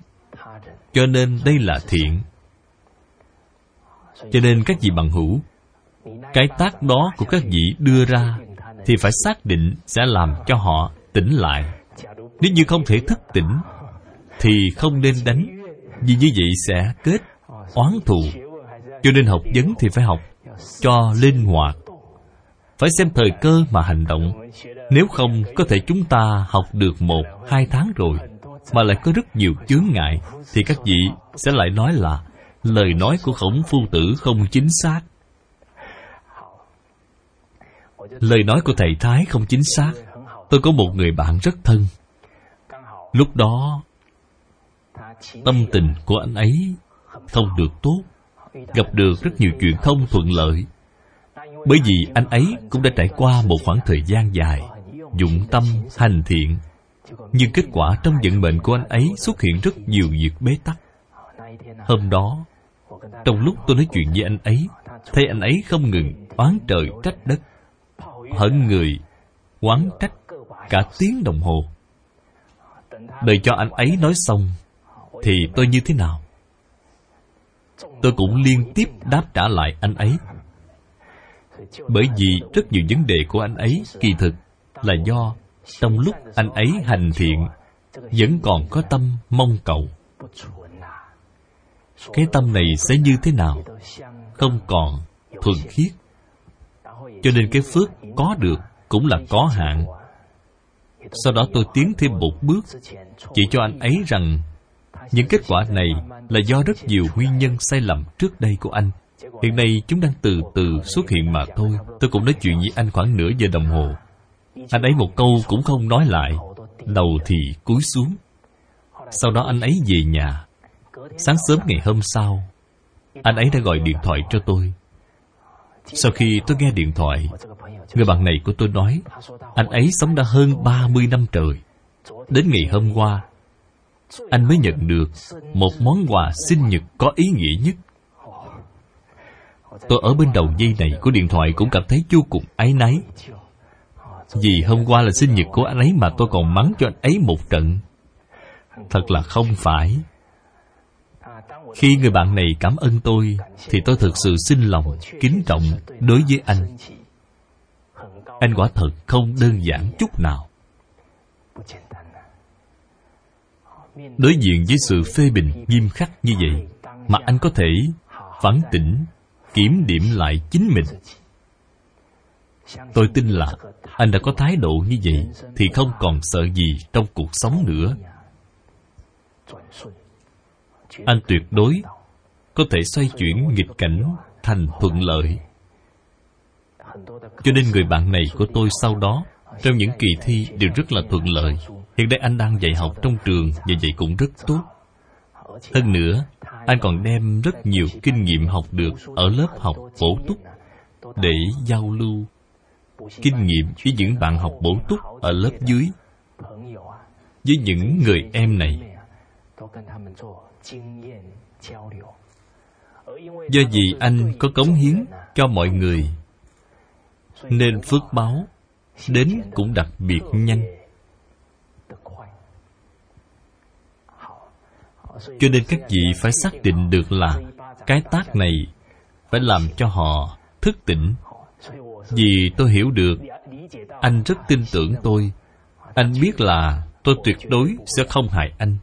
Cho nên đây là thiện. Cho nên các vị bằng hữu, cái tác đó của các vị đưa ra thì phải xác định sẽ làm cho họ tỉnh lại. Nếu như không thể thức tỉnh, thì không nên đánh, vì như vậy sẽ kết oán thù. Cho nên học vấn thì phải học cho linh hoạt phải xem thời cơ mà hành động. Nếu không, có thể chúng ta học được một, hai tháng rồi, mà lại có rất nhiều chướng ngại, thì các vị sẽ lại nói là, lời nói của khổng phu tử không chính xác. Lời nói của thầy thái không chính xác. Tôi có một người bạn rất thân. Lúc đó, tâm tình của anh ấy không được tốt, gặp được rất nhiều chuyện không thuận lợi bởi vì anh ấy cũng đã trải qua một khoảng thời gian dài, dụng tâm, hành thiện. Nhưng kết quả trong vận mệnh của anh ấy xuất hiện rất nhiều việc bế tắc. Hôm đó, trong lúc tôi nói chuyện với anh ấy, thấy anh ấy không ngừng oán trời trách đất, hận người, oán trách cả tiếng đồng hồ. Đợi cho anh ấy nói xong, thì tôi như thế nào? Tôi cũng liên tiếp đáp trả lại anh ấy bởi vì rất nhiều vấn đề của anh ấy kỳ thực là do trong lúc anh ấy hành thiện, vẫn còn có tâm mong cầu. Cái tâm này sẽ như thế nào? Không còn thuần khiết. Cho nên cái phước có được cũng là có hạn. Sau đó tôi tiến thêm một bước, chỉ cho anh ấy rằng những kết quả này là do rất nhiều nguyên nhân sai lầm trước đây của anh hiện nay chúng đang từ từ xuất hiện mà thôi. Tôi cũng nói chuyện với anh khoảng nửa giờ đồng hồ. Anh ấy một câu cũng không nói lại. Đầu thì cúi xuống. Sau đó anh ấy về nhà. Sáng sớm ngày hôm sau, anh ấy đã gọi điện thoại cho tôi. Sau khi tôi nghe điện thoại, người bạn này của tôi nói, anh ấy sống đã hơn 30 năm trời. Đến ngày hôm qua, anh mới nhận được một món quà sinh nhật có ý nghĩa nhất tôi ở bên đầu dây này của điện thoại cũng cảm thấy vô cùng áy náy. Vì hôm qua là sinh nhật của anh ấy mà tôi còn mắng cho anh ấy một trận. Thật là không phải. Khi người bạn này cảm ơn tôi, thì tôi thực sự xin lòng, kính trọng đối với anh. Anh quả thật không đơn giản chút nào. Đối diện với sự phê bình nghiêm khắc như vậy, mà anh có thể phản tỉnh kiểm điểm lại chính mình. Tôi tin là anh đã có thái độ như vậy thì không còn sợ gì trong cuộc sống nữa. Anh tuyệt đối có thể xoay chuyển nghịch cảnh thành thuận lợi. Cho nên người bạn này của tôi sau đó, trong những kỳ thi đều rất là thuận lợi. Hiện nay anh đang dạy học trong trường và dạy cũng rất tốt hơn nữa, anh còn đem rất nhiều kinh nghiệm học được ở lớp học bổ túc để giao lưu. Kinh nghiệm với những bạn học bổ túc ở lớp dưới. Với những người em này, do vì anh có cống hiến cho mọi người, nên phước báo đến cũng đặc biệt nhanh. Cho nên các vị phải xác định được là cái tác này phải làm cho họ thức tỉnh. Vì tôi hiểu được, anh rất tin tưởng tôi. Anh biết là tôi tuyệt đối sẽ không hại anh.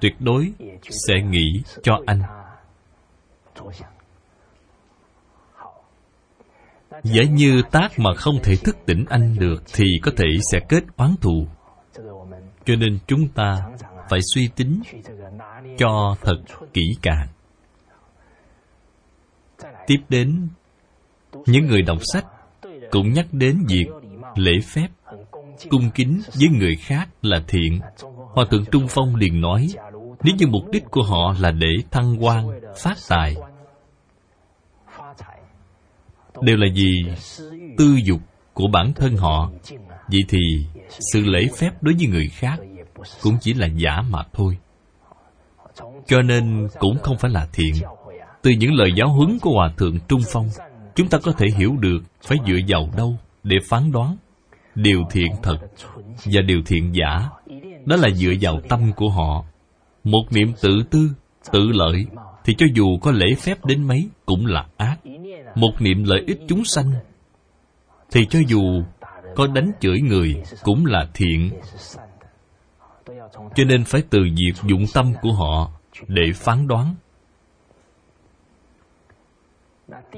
Tuyệt đối sẽ nghĩ cho anh. Giả như tác mà không thể thức tỉnh anh được thì có thể sẽ kết oán thù. Cho nên chúng ta phải suy tính cho thật kỹ càng. Tiếp đến, những người đọc sách cũng nhắc đến việc lễ phép cung kính với người khác là thiện. Hòa thượng trung phong liền nói, nếu như mục đích của họ là để thăng quan, phát tài, đều là vì tư dục của bản thân họ. Vậy thì sự lễ phép đối với người khác cũng chỉ là giả mà thôi cho nên cũng không phải là thiện. Từ những lời giáo huấn của hòa thượng trung phong, chúng ta có thể hiểu được phải dựa vào đâu để phán đoán. Điều thiện thật và điều thiện giả, đó là dựa vào tâm của họ. Một niệm tự tư, tự lợi, thì cho dù có lễ phép đến mấy cũng là ác. Một niệm lợi ích chúng sanh, thì cho dù có đánh chửi người cũng là thiện cho nên phải từ việc dụng tâm của họ để phán đoán.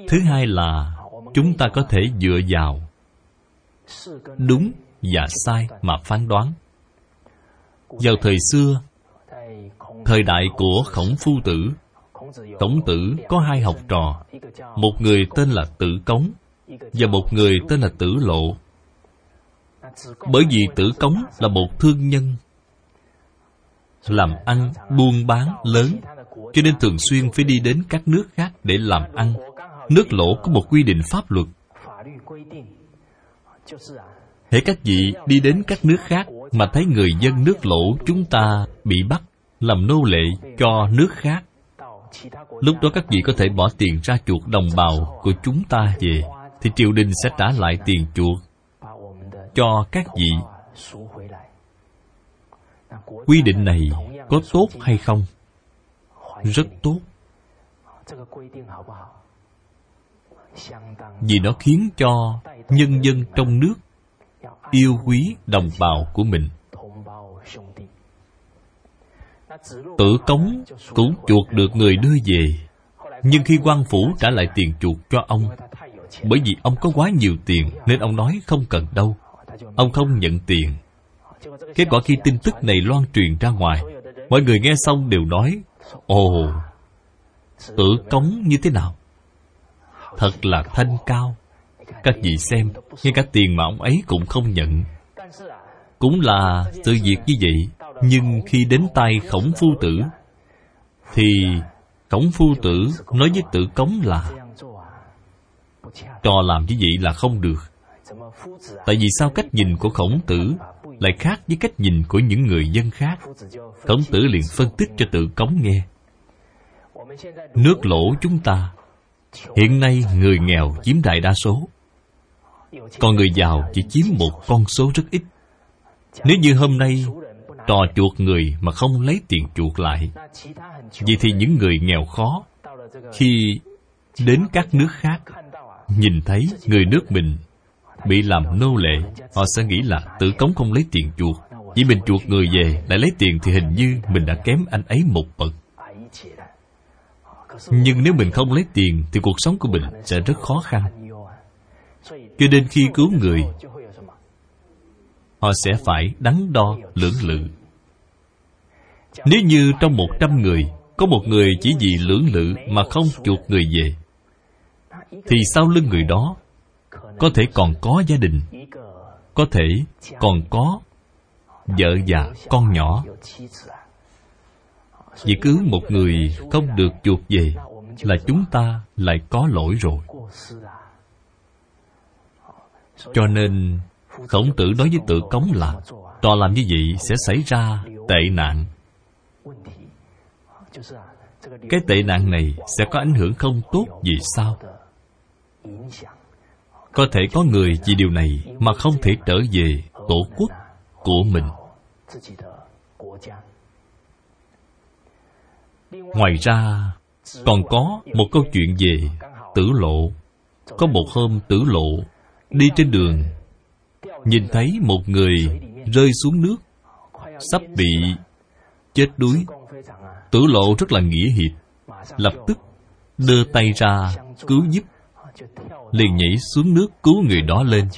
Thứ hai là chúng ta có thể dựa vào đúng và sai mà phán đoán. Vào thời xưa, thời đại của khổng phu tử khổng tử có hai học trò, một người tên là tử cống và một người tên là tử lộ. Bởi vì tử cống là một thương nhân làm ăn buôn bán lớn. Cho nên thường xuyên phải đi đến các nước khác để làm ăn. Nước lỗ có một quy định pháp luật. Hễ các vị đi đến các nước khác mà thấy người dân nước lỗ chúng ta bị bắt, làm nô lệ cho nước khác, lúc đó các vị có thể bỏ tiền ra chuộc đồng bào của chúng ta về, thì triều đình sẽ trả lại tiền chuộc cho các vị quy định này có tốt hay không? Rất tốt. Vì nó khiến cho nhân dân trong nước yêu quý đồng bào của mình. Tử cống cũng chuộc được người đưa về. Nhưng khi quan phủ trả lại tiền chuộc cho ông, bởi vì ông có quá nhiều tiền nên ông nói không cần đâu. Ông không nhận tiền kết quả khi tin tức này loan truyền ra ngoài, mọi người nghe xong đều nói, ồ, tử cống như thế nào? Thật là thanh cao. Các vị xem ngay cả tiền mà ông ấy cũng không nhận. Cũng là sự việc như vậy, nhưng khi đến tay khổng phu tử, thì khổng phu tử nói với tử cống là trò làm như vậy là không được. Tại vì sao cách nhìn của khổng tử lại khác với cách nhìn của những người dân khác. Khổng tử liền phân tích cho tự cống nghe. Nước lỗ chúng ta, hiện nay người nghèo chiếm đại đa số. Còn người giàu chỉ chiếm một con số rất ít. Nếu như hôm nay trò chuột người mà không lấy tiền chuột lại, vậy thì những người nghèo khó khi đến các nước khác nhìn thấy người nước mình bị làm nô lệ, họ sẽ nghĩ là tử cống không lấy tiền chuộc. Chỉ mình chuộc người về, lại lấy tiền thì hình như mình đã kém anh ấy một bậc. Nhưng nếu mình không lấy tiền thì cuộc sống của mình sẽ rất khó khăn. Cho nên khi cứu người, họ sẽ phải đắn đo lưỡng lự. Nếu như trong một trăm người, có một người chỉ vì lưỡng lự mà không chuộc người về, thì sau lưng người đó có thể còn có gia đình. Có thể còn có vợ và con nhỏ. Vì cứ một người không được chuộc về là chúng ta lại có lỗi rồi. Cho nên, khổng tử nói với tự cống là, tòa làm như vậy sẽ xảy ra tệ nạn. Cái tệ nạn này sẽ có ảnh hưởng không tốt gì sao? Có thể có người vì điều này mà không thể trở về tổ quốc của mình. Ngoài ra, còn có một câu chuyện về tử lộ. Có một hôm tử lộ đi trên đường, nhìn thấy một người rơi xuống nước, sắp bị chết đuối. Tử lộ rất là nghĩa hiệp, lập tức đưa tay ra cứu giúp liền nhảy xuống nước cứu người đó lên.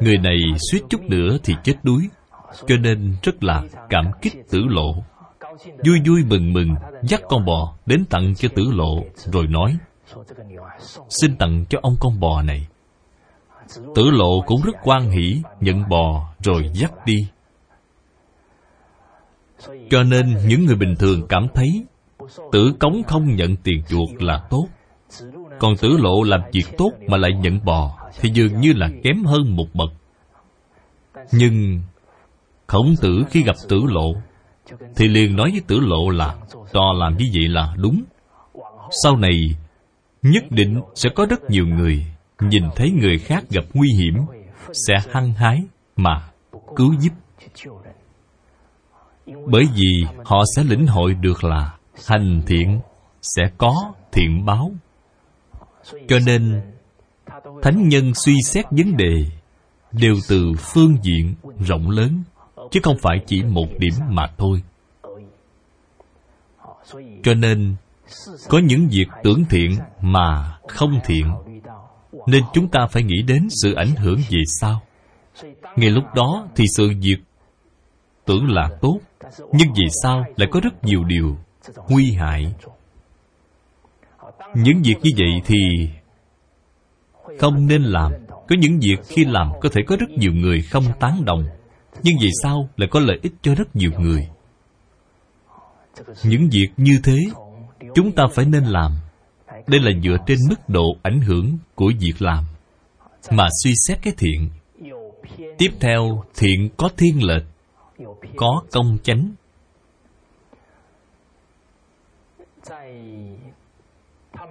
Người này suýt chút nữa thì chết đuối, cho nên rất là cảm kích tử lộ. Vui vui mừng mừng, dắt con bò đến tặng cho tử lộ, rồi nói, xin tặng cho ông con bò này. Tử lộ cũng rất quan hỷ, Nhận bò rồi dắt đi. Cho nên những người bình thường cảm thấy Tử cống không nhận tiền chuộc là tốt. Còn tử lộ làm việc tốt mà lại nhận bò Thì dường như là kém hơn một bậc. Nhưng Khổng tử khi gặp tử lộ Thì liền nói với tử lộ là To làm như vậy là đúng. Sau này Nhất định sẽ có rất nhiều người Nhìn thấy người khác gặp nguy hiểm, Sẽ hăng hái mà cứu giúp. Bởi vì họ sẽ lĩnh hội được là Hành thiện sẽ có thiện báo. Cho nên, Thánh nhân suy xét vấn đề Đều từ phương diện rộng lớn, Chứ không phải chỉ một điểm mà thôi. Cho nên, Có những việc tưởng thiện mà không thiện, Nên chúng ta phải nghĩ đến sự ảnh hưởng về sau. Ngay lúc đó thì sự việc tưởng là tốt, Nhưng vì sao lại có rất nhiều điều nguy hại những việc như vậy thì không nên làm. Có những việc khi làm có thể có rất nhiều người không tán đồng. Nhưng vì sao lại có lợi ích cho rất nhiều người? Những việc như thế chúng ta phải nên làm. Đây là dựa trên mức độ ảnh hưởng của việc làm mà suy xét cái thiện. Tiếp theo, thiện có thiên lệch, có công chánh.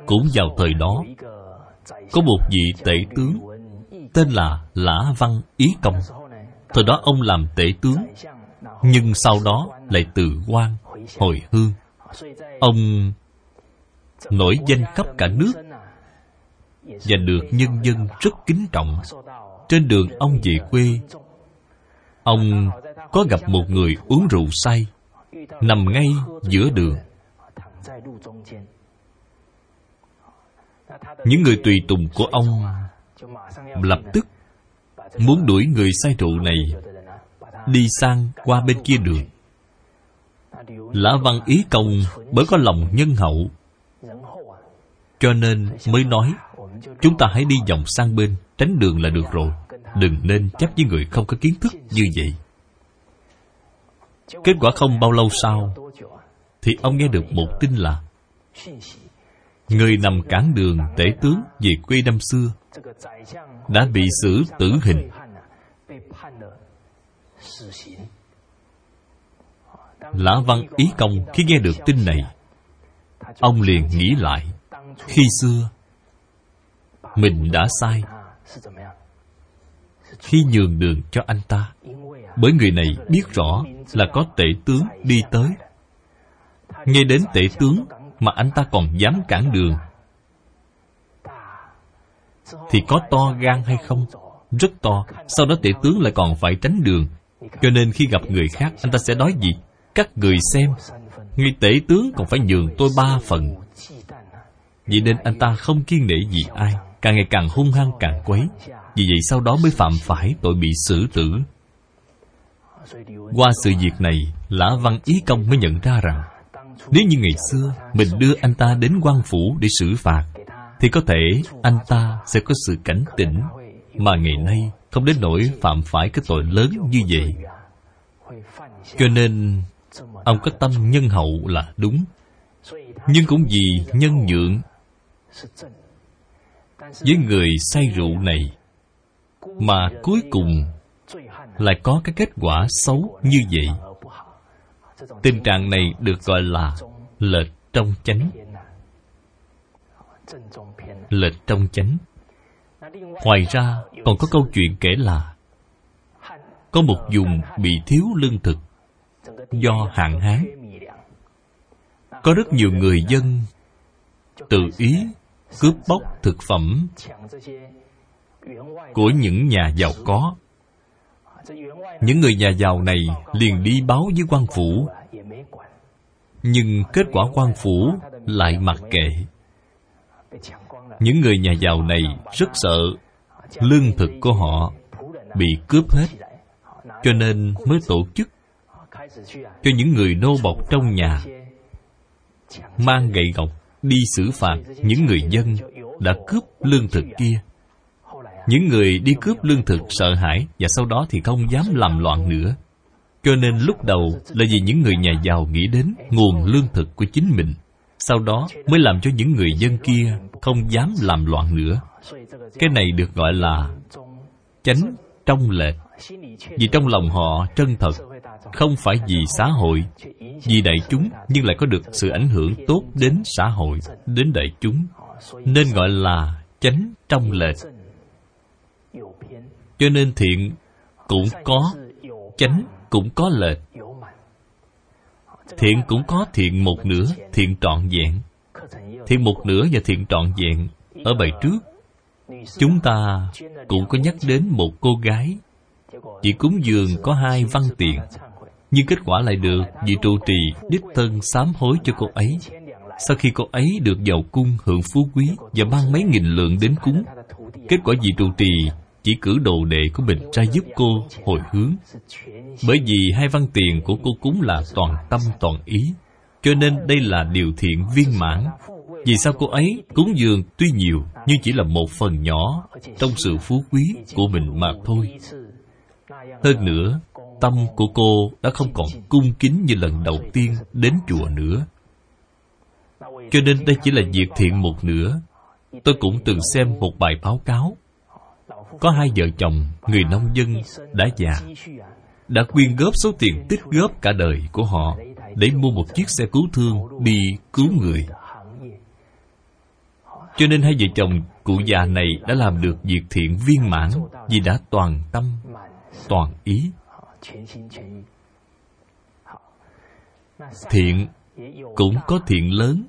Cũng vào thời đó, có một vị tể tướng tên là lã văn ý công. Thời đó ông làm tể tướng, nhưng sau đó lại từ quan hồi hương. Ông nổi danh khắp cả nước và được nhân dân rất kính trọng. Trên đường ông về quê, ông có gặp một người uống rượu say nằm ngay giữa đường những người tùy tùng của ông lập tức muốn đuổi người say rượu này đi sang qua bên kia đường. Lã văn ý công bởi có lòng nhân hậu, cho nên mới nói, chúng ta hãy đi vòng sang bên, tránh đường là được rồi, đừng nên chấp với người không có kiến thức như vậy. Kết quả không bao lâu sau, thì ông nghe được một tin là người nằm cản đường tể tướng về quê năm xưa, đã bị xử tử hình. Lã văn ý công khi nghe được tin này, ông liền nghĩ lại, khi xưa, mình đã sai. Khi nhường đường cho anh ta, bởi người này biết rõ là có tể tướng đi tới. Nghe đến tể tướng mà anh ta còn dám cản đường. Thì có to gan hay không? Rất to, sau đó tể tướng lại còn phải tránh đường. Cho nên khi gặp người khác, anh ta sẽ nói gì? Các người xem ngay tể tướng còn phải nhường tôi ba phần. Vì nên anh ta không kiên nể gì ai, càng ngày càng hung hăng càng quấy. Vì vậy sau đó mới phạm phải tội bị xử tử. Qua sự việc này, lã văn ý công mới nhận ra rằng nếu như ngày xưa mình đưa anh ta đến quan phủ để xử phạt, thì có thể anh ta sẽ có sự cảnh tỉnh mà ngày nay không đến nỗi phạm phải cái tội lớn như vậy. Cho nên, ông có tâm nhân hậu là đúng. Nhưng cũng vì nhân nhượng, với người say rượu này mà cuối cùng lại có cái kết quả xấu như vậy tình trạng này được gọi là lệch trong chánh. Lệch trong chánh. Ngoài ra, còn có câu chuyện kể là có một vùng bị thiếu lương thực do hạn hán. Có rất nhiều người dân tự ý cướp bóc thực phẩm của những nhà giàu có những người nhà giàu này liền đi báo với quan phủ. Nhưng kết quả quan phủ lại mặc kệ. Những người nhà giàu này rất sợ lương thực của họ bị cướp hết, cho nên mới tổ chức cho những người nô bộc trong nhà, mang gậy gộc đi xử phạt những người dân đã cướp lương thực kia những người đi cướp lương thực sợ hãi và sau đó thì không dám làm loạn nữa. Cho nên lúc đầu là vì những người nhà giàu nghĩ đến nguồn lương thực của chính mình. Sau đó mới làm cho những người dân kia không dám làm loạn nữa. Cái này được gọi là chánh trong lệch. Vì trong lòng họ chân thật, không phải vì xã hội, vì đại chúng, nhưng lại có được sự ảnh hưởng tốt đến xã hội, đến đại chúng. Nên gọi là chánh trong lệch cho nên thiện cũng có, chánh cũng có lệch. Thiện cũng có thiện một nửa, thiện trọn vẹn. Thiện một nửa và thiện trọn vẹn ở bài trước. Chúng ta cũng có nhắc đến một cô gái. Chỉ cúng dường có hai văn tiền. Nhưng kết quả lại được vị trụ trì đích thân sám hối cho cô ấy. Sau khi cô ấy được giàu cung hưởng phú quý và mang mấy nghìn lượng đến cúng, kết quả vị trụ trì chỉ cử đồ đệ của mình ra giúp cô hồi hướng. Bởi vì hai văn tiền của cô cúng là toàn tâm toàn ý, cho nên đây là điều thiện viên mãn. Vì sao cô ấy cúng dường tuy nhiều, nhưng chỉ là một phần nhỏ trong sự phú quý của mình mà thôi? Hơn nữa, tâm của cô đã không còn cung kính như lần đầu tiên đến chùa nữa. Cho nên đây chỉ là việc thiện một nửa. Tôi cũng từng xem một bài báo cáo có hai vợ chồng, người nông dân đã già đã quyên góp số tiền tích góp cả đời của họ để mua một chiếc xe cứu thương đi cứu người. Cho nên hai vợ chồng cụ già này đã làm được việc thiện viên mãn vì đã toàn tâm, toàn ý. Thiện cũng có thiện lớn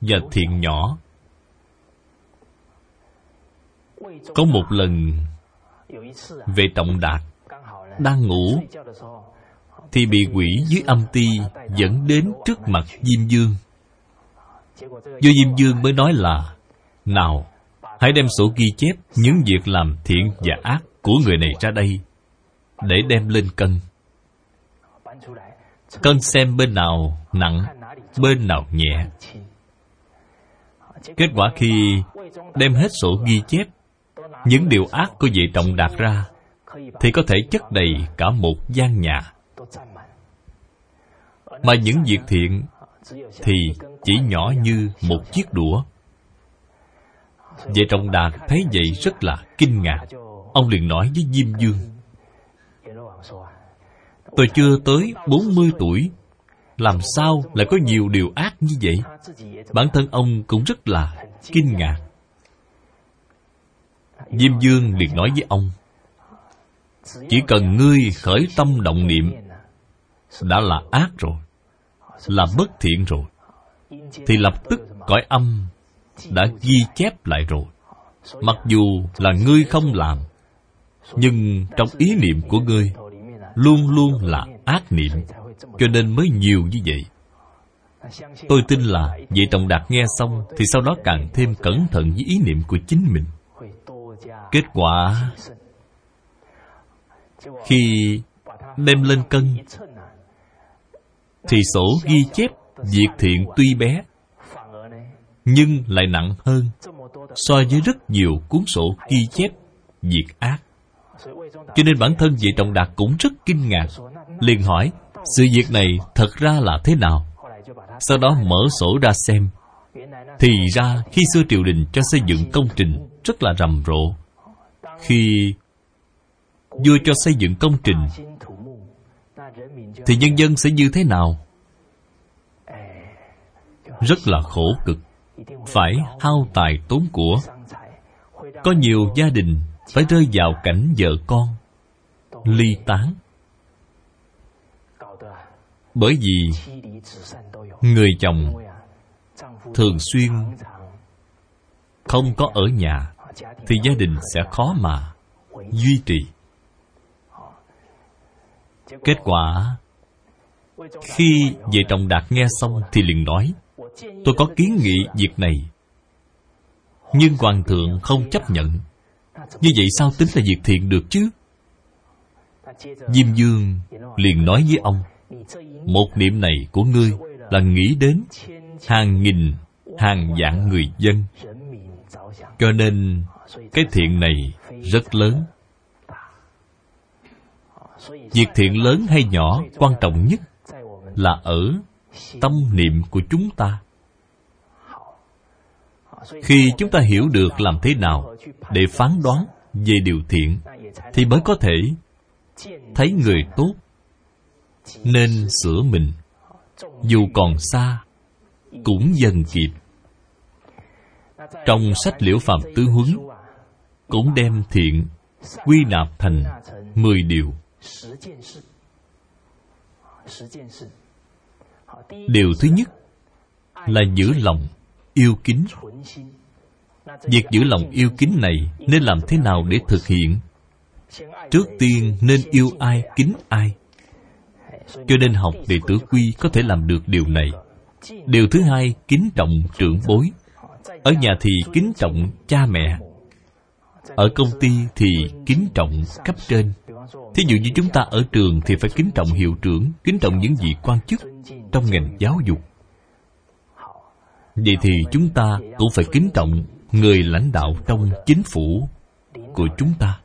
và thiện nhỏ. Có một lần, về trọng đạt, đang ngủ, thì bị quỷ dưới âm ti dẫn đến trước mặt diêm dương. Do diêm dương mới nói là, nào, hãy đem sổ ghi chép những việc làm thiện và ác của người này ra đây, để đem lên cân. Cân xem bên nào nặng, bên nào nhẹ. Kết quả khi đem hết sổ ghi chép những điều ác của vị trọng đạt ra thì có thể chất đầy cả một gian nhà. Mà những việc thiện thì chỉ nhỏ như một chiếc đũa. Vị trọng đạt thấy vậy rất là kinh ngạc. Ông liền nói với Diêm Dương, Tôi chưa tới 40 tuổi, Làm sao lại có nhiều điều ác như vậy? Bản thân ông cũng rất là kinh ngạc. Diêm Dương liền nói với ông, Chỉ cần ngươi khởi tâm động niệm, Đã là ác rồi, Là bất thiện rồi, Thì lập tức cõi âm Đã ghi chép lại rồi. Mặc dù là ngươi không làm, Nhưng trong ý niệm của ngươi Luôn luôn là ác niệm, Cho nên mới nhiều như vậy. Tôi tin là Vị Trọng Đạt nghe xong Thì sau đó càng thêm cẩn thận với ý niệm của chính mình. Kết quả, Khi đem lên cân, Thì sổ ghi chép Việc thiện tuy bé, Nhưng lại nặng hơn So với rất nhiều cuốn sổ ghi chép Việc ác. Cho nên bản thân vị trọng đạt cũng rất kinh ngạc, liền hỏi, Sự việc này thật ra là thế nào? Sau đó mở sổ ra xem. Thì ra, khi xưa triều đình cho xây dựng công trình rất là rầm rộ. Khi vua cho xây dựng công trình, thì nhân dân sẽ như thế nào? Rất là khổ cực. Phải hao tài tốn của. Có nhiều gia đình phải rơi vào cảnh vợ con, ly tán. Bởi vì người chồng thường xuyên không có ở nhà, thì gia đình sẽ khó mà duy trì. Kết quả, khi về trọng đạt nghe xong thì liền nói, tôi có kiến nghị việc này. Nhưng hoàng thượng không chấp nhận. Như vậy sao tính là việc thiện được chứ? Diêm dương liền nói với ông, một niệm này của ngươi là nghĩ đến hàng nghìn, hàng vạn người dân cho nên cái thiện này rất lớn. Việc thiện lớn hay nhỏ quan trọng nhất là ở tâm niệm của chúng ta. Khi chúng ta hiểu được làm thế nào để phán đoán về điều thiện thì mới có thể thấy người tốt nên sửa mình dù còn xa cũng dần kịp trong sách liễu phạm tứ huấn, cũng đem thiện quy nạp thành mười điều. Điều thứ nhất là giữ lòng yêu kính. Việc giữ lòng yêu kính này nên làm thế nào để thực hiện? Trước tiên nên yêu ai, kính ai? Cho nên học đệ tử quy có thể làm được điều này. Điều thứ hai, kính trọng trưởng bối ở nhà thì kính trọng cha mẹ. Ở công ty thì kính trọng cấp trên. Thí dụ như chúng ta ở trường thì phải kính trọng hiệu trưởng, kính trọng những vị quan chức trong ngành giáo dục. Vậy thì chúng ta cũng phải kính trọng người lãnh đạo trong chính phủ của chúng ta.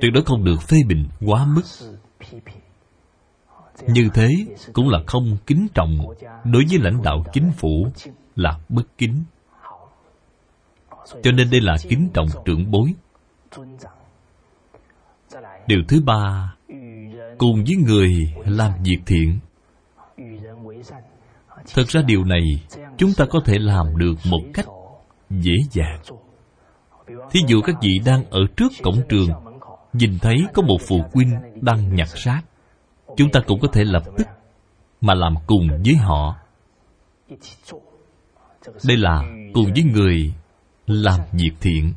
Tuyệt đối không được phê bình quá mức. Như thế cũng là không kính trọng đối với lãnh đạo chính phủ là bất kính cho nên đây là kính trọng trưởng bối. Điều thứ ba, cùng với người làm việc thiện. Thực ra điều này chúng ta có thể làm được một cách dễ dàng. Thí dụ các vị đang ở trước cổng trường, nhìn thấy có một phụ huynh đang nhặt rác chúng ta cũng có thể lập tức mà làm cùng với họ. Đây là cùng với người làm việc thiện.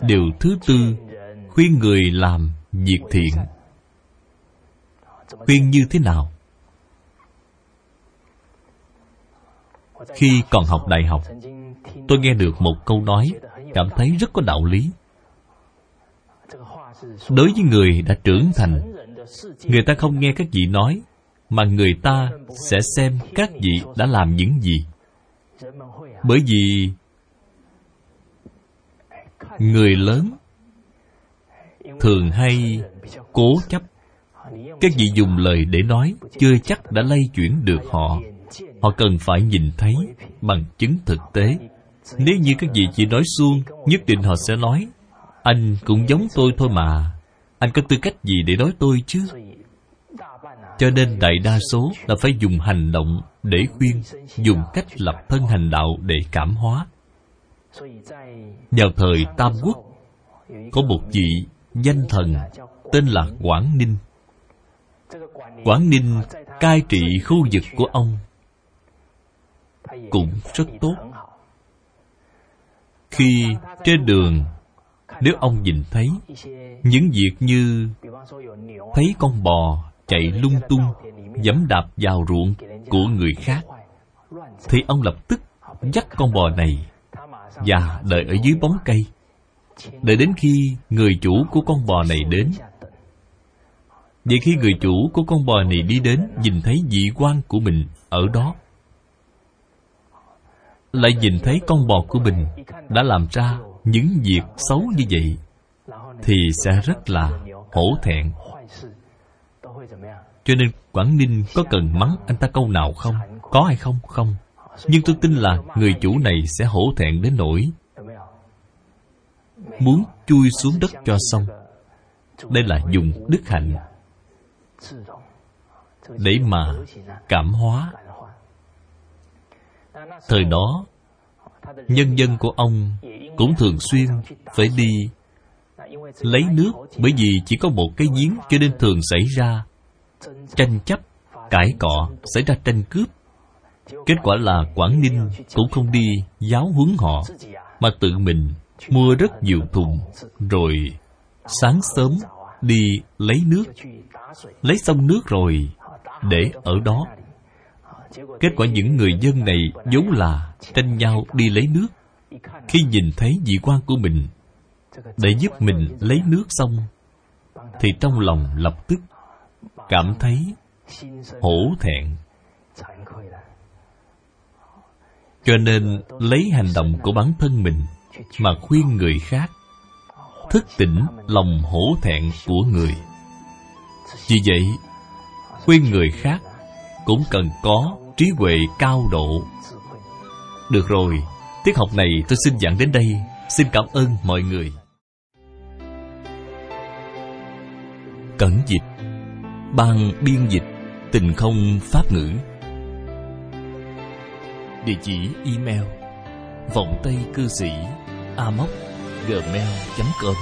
Điều thứ tư, khuyên người làm việc thiện. Khuyên như thế nào? Khi còn học đại học, tôi nghe được một câu nói, cảm thấy rất có đạo lý. Đối với người đã trưởng thành, người ta không nghe các vị nói, mà người ta sẽ xem các vị đã làm những gì. Bởi vì người lớn. Thường hay cố chấp. Các vị dùng lời để nói chưa chắc đã lay chuyển được họ. Họ cần phải nhìn thấy bằng chứng thực tế. Nếu như các vị chỉ nói suông, nhất định họ sẽ nói, anh cũng giống tôi thôi mà. Anh có tư cách gì để nói tôi chứ? Cho nên đại đa số là phải dùng hành động để khuyên, dùng cách lập thân hành đạo để cảm hóa vào thời tam quốc, có một vị danh thần tên là quảng ninh. Quảng ninh cai trị khu vực của ông cũng rất tốt. Khi trên đường, nếu ông nhìn thấy những việc như thấy con bò chạy lung tung, dẫm đạp vào ruộng của người khác, thì ông lập tức dắt con bò này và đợi ở dưới bóng cây. Đợi đến khi người chủ của con bò này đến. Vậy khi người chủ của con bò này đi đến, nhìn thấy vị quan của mình ở đó. Lại nhìn thấy con bò của mình đã làm ra những việc xấu như vậy, thì sẽ rất là hổ thẹn. Cho nên quảng ninh có cần mắng anh ta câu nào không? Có hay không? Không nhưng tôi tin là người chủ này sẽ hổ thẹn đến nỗi muốn chui xuống đất cho xong. Đây là dùng đức hạnh để mà cảm hóa. Thời đó, nhân dân của ông cũng thường xuyên phải đi lấy nước bởi vì chỉ có một cái giếng cho nên thường xảy ra tranh chấp, cãi cọ, xảy ra tranh cướp kết quả là quảng ninh cũng không đi giáo huấn họ, mà tự mình mua rất nhiều thùng, rồi sáng sớm đi lấy nước. Lấy xong nước rồi để ở đó. Kết quả những người dân này vốn là tranh nhau đi lấy nước. Khi nhìn thấy vị quan của mình để giúp mình lấy nước xong, thì trong lòng lập tức cảm thấy hổ thẹn cho nên lấy hành động của bản thân mình mà khuyên người khác, thức tỉnh lòng hổ thẹn của người. Vì vậy, khuyên người khác cũng cần có trí huệ cao độ. Được rồi, tiết học này tôi xin giảng đến đây. Xin cảm ơn mọi người. Cẩn dịch, ban biên dịch, tình không pháp ngữ địa chỉ email vọng tây cư sĩ amoc gmail com.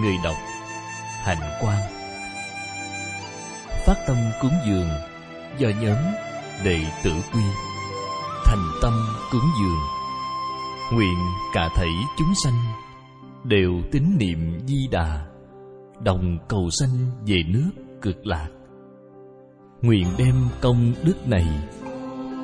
Người đọc hạnh quan phát tâm cúng dường do nhóm đệ tử quy. Thành tâm cúng dường. Nguyện cả thảy chúng sanh đều tín niệm di đà, đồng cầu sanh về nước cực lạc. Nguyện đem công đức này